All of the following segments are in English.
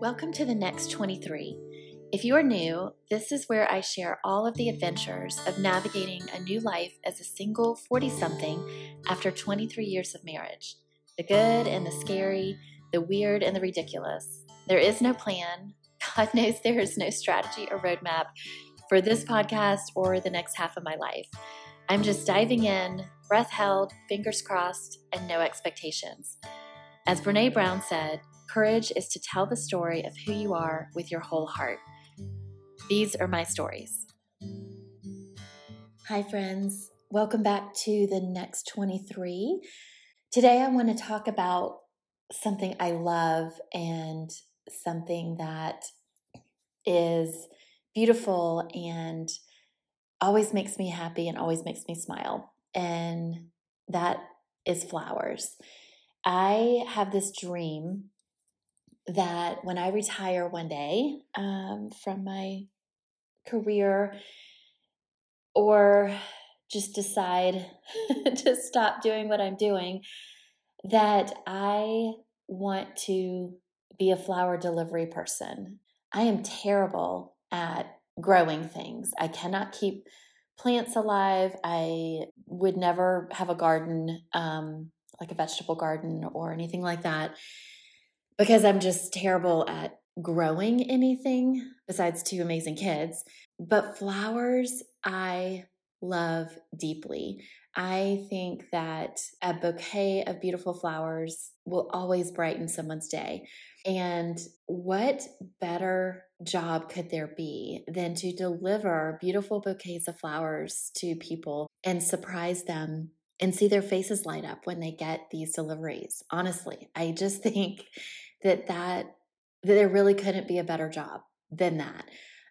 Welcome to the next 23. If you are new, this is where I share all of the adventures of navigating a new life as a single 40 something after 23 years of marriage. The good and the scary, the weird and the ridiculous. There is no plan. God knows there is no strategy or roadmap for this podcast or the next half of my life. I'm just diving in, breath held, fingers crossed, and no expectations. As Brene Brown said, Courage is to tell the story of who you are with your whole heart. These are my stories. Hi, friends. Welcome back to the next 23. Today, I want to talk about something I love and something that is beautiful and always makes me happy and always makes me smile. And that is flowers. I have this dream that when I retire one day um, from my career or just decide to stop doing what I'm doing, that I want to be a flower delivery person. I am terrible at growing things. I cannot keep plants alive. I would never have a garden, um, like a vegetable garden or anything like that because I'm just terrible at growing anything besides two amazing kids. But flowers, I love deeply. I think that a bouquet of beautiful flowers will always brighten someone's day. And what better job could there be than to deliver beautiful bouquets of flowers to people and surprise them and see their faces light up when they get these deliveries? Honestly, I just think that that that there really couldn't be a better job than that.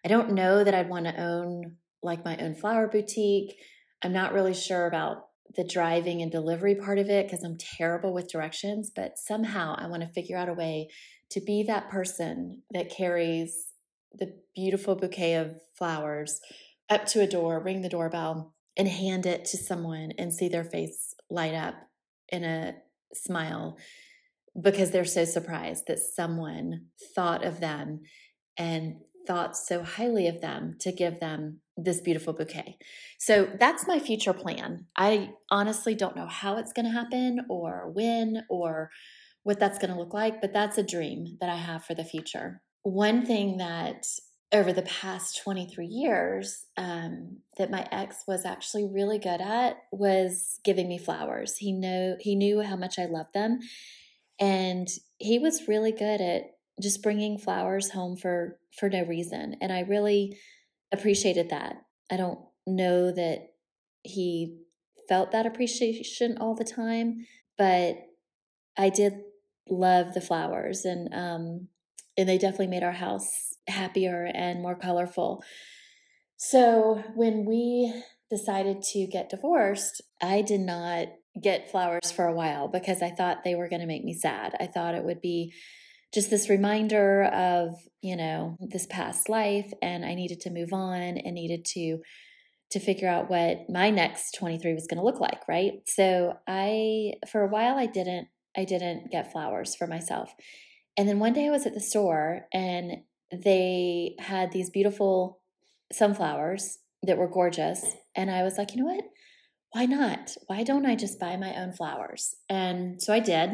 I don't know that I'd want to own like my own flower boutique. I'm not really sure about the driving and delivery part of it because I'm terrible with directions, but somehow I want to figure out a way to be that person that carries the beautiful bouquet of flowers up to a door, ring the doorbell, and hand it to someone and see their face light up in a smile because they're so surprised that someone thought of them and thought so highly of them to give them this beautiful bouquet. So that's my future plan. I honestly don't know how it's going to happen or when or what that's going to look like, but that's a dream that I have for the future. One thing that over the past 23 years um, that my ex was actually really good at was giving me flowers. He know he knew how much I loved them and he was really good at just bringing flowers home for for no reason and i really appreciated that. I don't know that he felt that appreciation all the time but i did love the flowers and um and they definitely made our house happier and more colorful. So when we decided to get divorced i did not get flowers for a while because I thought they were going to make me sad. I thought it would be just this reminder of, you know, this past life and I needed to move on and needed to to figure out what my next 23 was going to look like, right? So, I for a while I didn't I didn't get flowers for myself. And then one day I was at the store and they had these beautiful sunflowers that were gorgeous and I was like, "You know what? Why not? Why don't I just buy my own flowers? And so I did.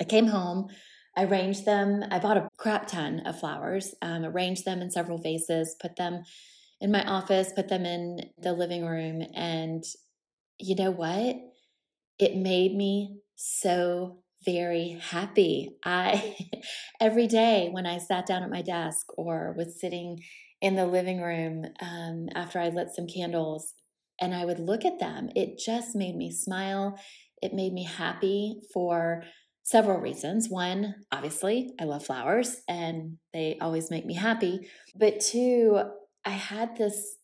I came home, I arranged them. I bought a crap ton of flowers, um, arranged them in several vases, put them in my office, put them in the living room. And you know what? It made me so very happy. I every day when I sat down at my desk or was sitting in the living room um, after I lit some candles, and I would look at them, it just made me smile. It made me happy for several reasons. One, obviously, I love flowers and they always make me happy. But two, I had this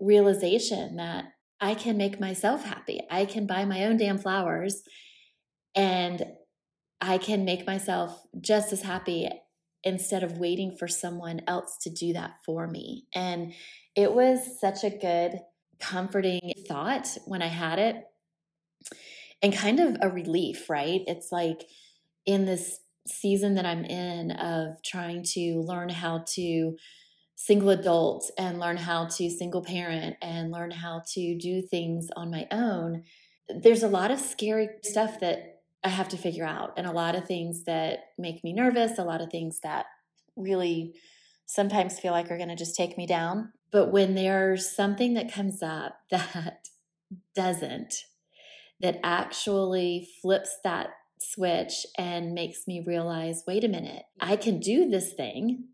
realization that I can make myself happy. I can buy my own damn flowers and I can make myself just as happy instead of waiting for someone else to do that for me. And it was such a good comforting thought when I had it and kind of a relief, right? It's like in this season that I'm in of trying to learn how to single adult and learn how to single parent and learn how to do things on my own, there's a lot of scary stuff that I have to figure out, and a lot of things that make me nervous, a lot of things that really sometimes feel like are going to just take me down. But when there's something that comes up that doesn't, that actually flips that switch and makes me realize wait a minute, I can do this thing.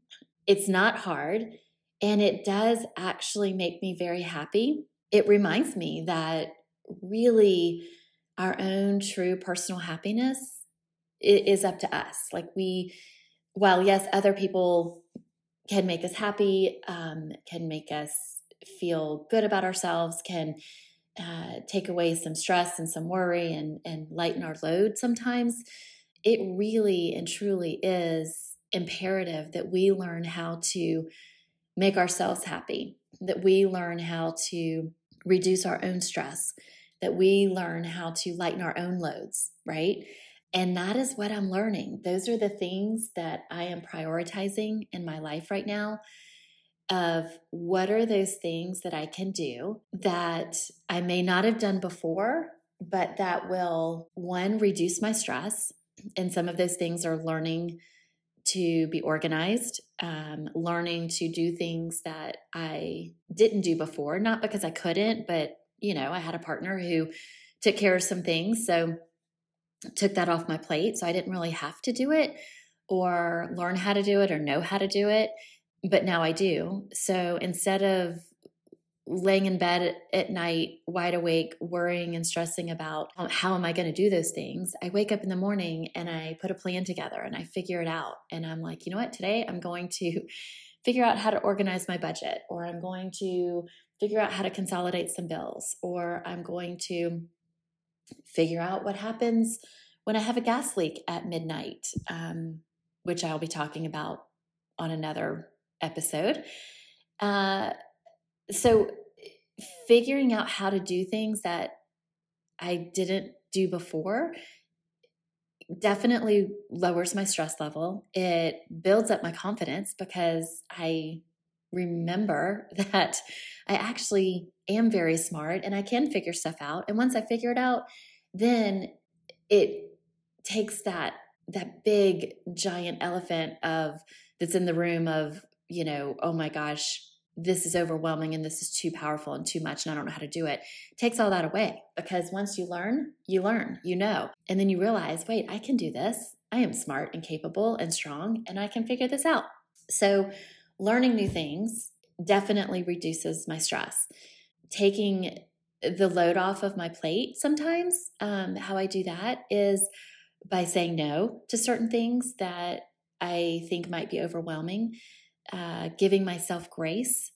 It's not hard. And it does actually make me very happy. It reminds me that really our own true personal happiness is up to us. Like we, while yes, other people can make us happy, um, can make us feel good about ourselves, can uh, take away some stress and some worry and, and lighten our load sometimes, it really and truly is imperative that we learn how to make ourselves happy, that we learn how to reduce our own stress, that we learn how to lighten our own loads, right? And that is what I'm learning. Those are the things that I am prioritizing in my life right now of what are those things that I can do that I may not have done before, but that will, one, reduce my stress. And some of those things are learning to be organized, um, learning to do things that I didn't do before, not because I couldn't, but, you know, I had a partner who took care of some things. So, took that off my plate. So, I didn't really have to do it or learn how to do it or know how to do it but now I do. So instead of laying in bed at night, wide awake, worrying and stressing about um, how am I going to do those things, I wake up in the morning and I put a plan together and I figure it out. And I'm like, you know what? Today I'm going to figure out how to organize my budget, or I'm going to figure out how to consolidate some bills, or I'm going to figure out what happens when I have a gas leak at midnight, um, which I'll be talking about on another episode. Uh, so, figuring out how to do things that I didn't do before definitely lowers my stress level. It builds up my confidence because I remember that I actually am very smart and I can figure stuff out. And once I figure it out, then it takes that that big giant elephant of that's in the room of you know, oh my gosh, this is overwhelming and this is too powerful and too much and I don't know how to do it. it. takes all that away because once you learn, you learn, you know. And then you realize, wait, I can do this. I am smart and capable and strong and I can figure this out. So, learning new things definitely reduces my stress. Taking the load off of my plate sometimes, um, how I do that is by saying no to certain things that I think might be overwhelming uh, giving myself grace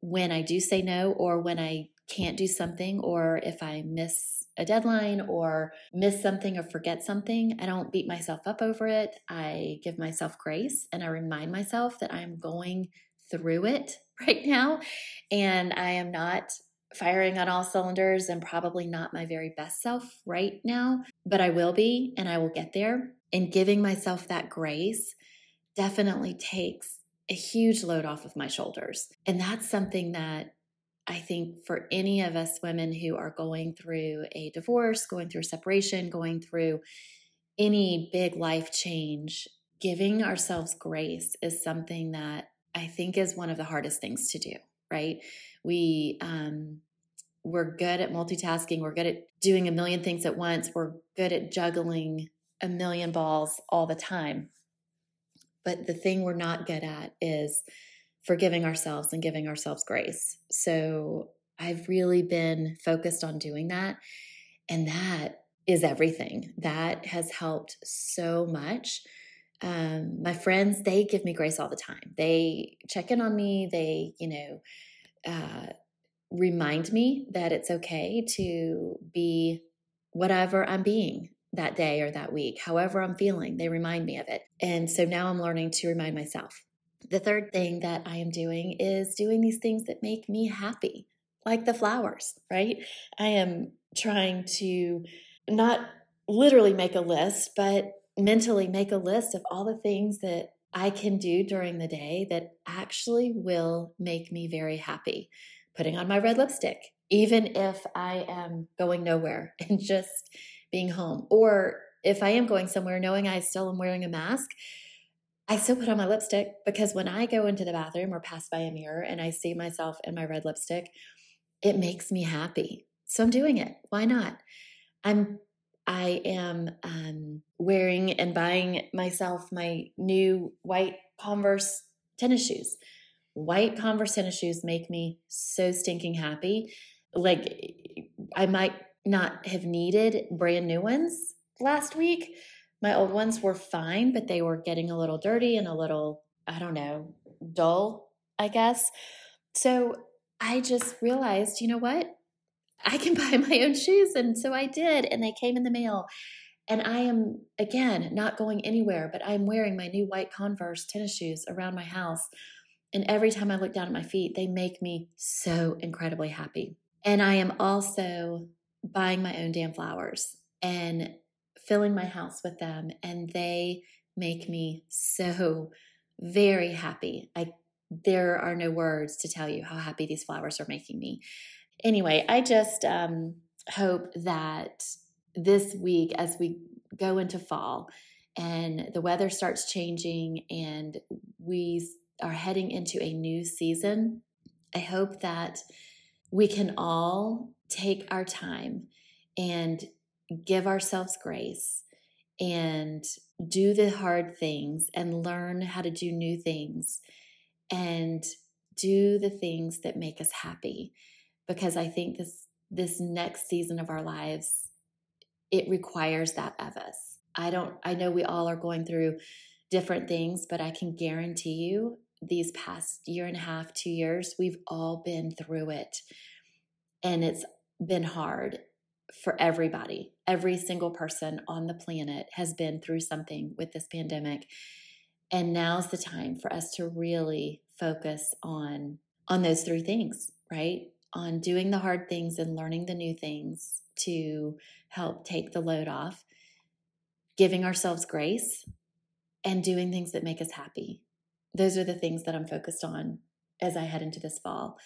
when I do say no or when I can't do something or if I miss a deadline or miss something or forget something. I don't beat myself up over it. I give myself grace and I remind myself that I'm going through it right now and I am not firing on all cylinders and probably not my very best self right now, but I will be and I will get there. And giving myself that grace definitely takes a huge load off of my shoulders. And that's something that I think for any of us women who are going through a divorce, going through separation, going through any big life change, giving ourselves grace is something that I think is one of the hardest things to do, right? We, um, we're good at multitasking. We're good at doing a million things at once. We're good at juggling a million balls all the time. But the thing we're not good at is forgiving ourselves and giving ourselves grace. So I've really been focused on doing that. And that is everything. That has helped so much. Um, my friends, they give me grace all the time. They check in on me. They, you know, uh, remind me that it's okay to be whatever I'm being that day or that week, however I'm feeling, they remind me of it. And so now I'm learning to remind myself. The third thing that I am doing is doing these things that make me happy, like the flowers, right? I am trying to not literally make a list, but mentally make a list of all the things that I can do during the day that actually will make me very happy. Putting on my red lipstick, even if I am going nowhere and just being home, or if I am going somewhere knowing I still am wearing a mask, I still put on my lipstick because when I go into the bathroom or pass by a mirror and I see myself in my red lipstick, it makes me happy. So I'm doing it. Why not? I'm I am um, wearing and buying myself my new white Converse tennis shoes. White Converse tennis shoes make me so stinking happy. Like I might not have needed brand new ones last week, my old ones were fine, but they were getting a little dirty and a little, I don't know, dull, I guess. So I just realized, you know what? I can buy my own shoes. And so I did. And they came in the mail. And I am, again, not going anywhere, but I'm wearing my new white Converse tennis shoes around my house. And every time I look down at my feet, they make me so incredibly happy. And I am also buying my own damn flowers. And filling my house with them, and they make me so very happy. I there are no words to tell you how happy these flowers are making me. Anyway, I just um, hope that this week, as we go into fall and the weather starts changing and we are heading into a new season, I hope that we can all take our time and give ourselves grace and do the hard things and learn how to do new things and do the things that make us happy. Because i think this this next season of our lives it requires that of us. I don't i know we all are going through different things but i can guarantee you these past year and a half two years we've all been through it. And it's been hard for everybody. Every single person on the planet has been through something with this pandemic. And now's the time for us to really focus on on those three things, right? On doing the hard things and learning the new things to help take the load off, giving ourselves grace, and doing things that make us happy. Those are the things that I'm focused on as I head into this fall.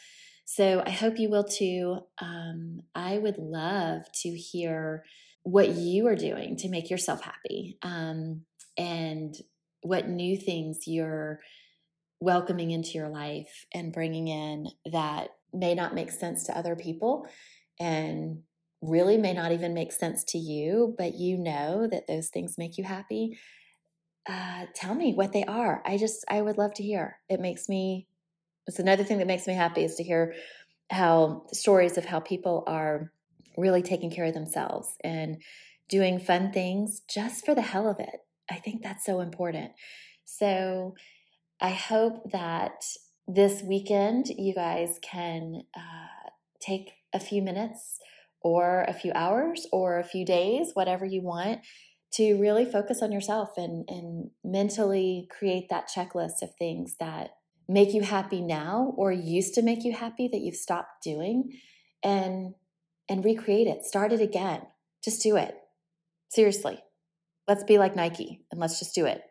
So I hope you will too. Um, I would love to hear what you are doing to make yourself happy um, and what new things you're welcoming into your life and bringing in that may not make sense to other people and really may not even make sense to you, but you know that those things make you happy. Uh, tell me what they are. I just, I would love to hear. It makes me it's another thing that makes me happy is to hear how stories of how people are really taking care of themselves and doing fun things just for the hell of it. I think that's so important. So I hope that this weekend you guys can uh, take a few minutes or a few hours or a few days, whatever you want, to really focus on yourself and, and mentally create that checklist of things that make you happy now or used to make you happy that you've stopped doing and and recreate it. Start it again. Just do it. Seriously. Let's be like nike and let's just do it.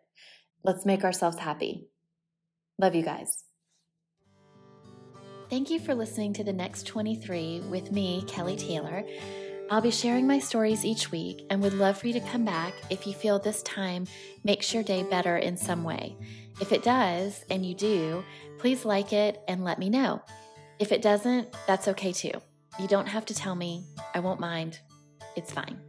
Let's make ourselves happy. Love you guys. Thank you for listening to the next 23 with me kelly taylor. I'll be sharing my stories each week and would love for you to come back if you feel this time makes your day better in some way. If it does, and you do, please like it and let me know. If it doesn't, that's okay too. You don't have to tell me. I won't mind. It's fine.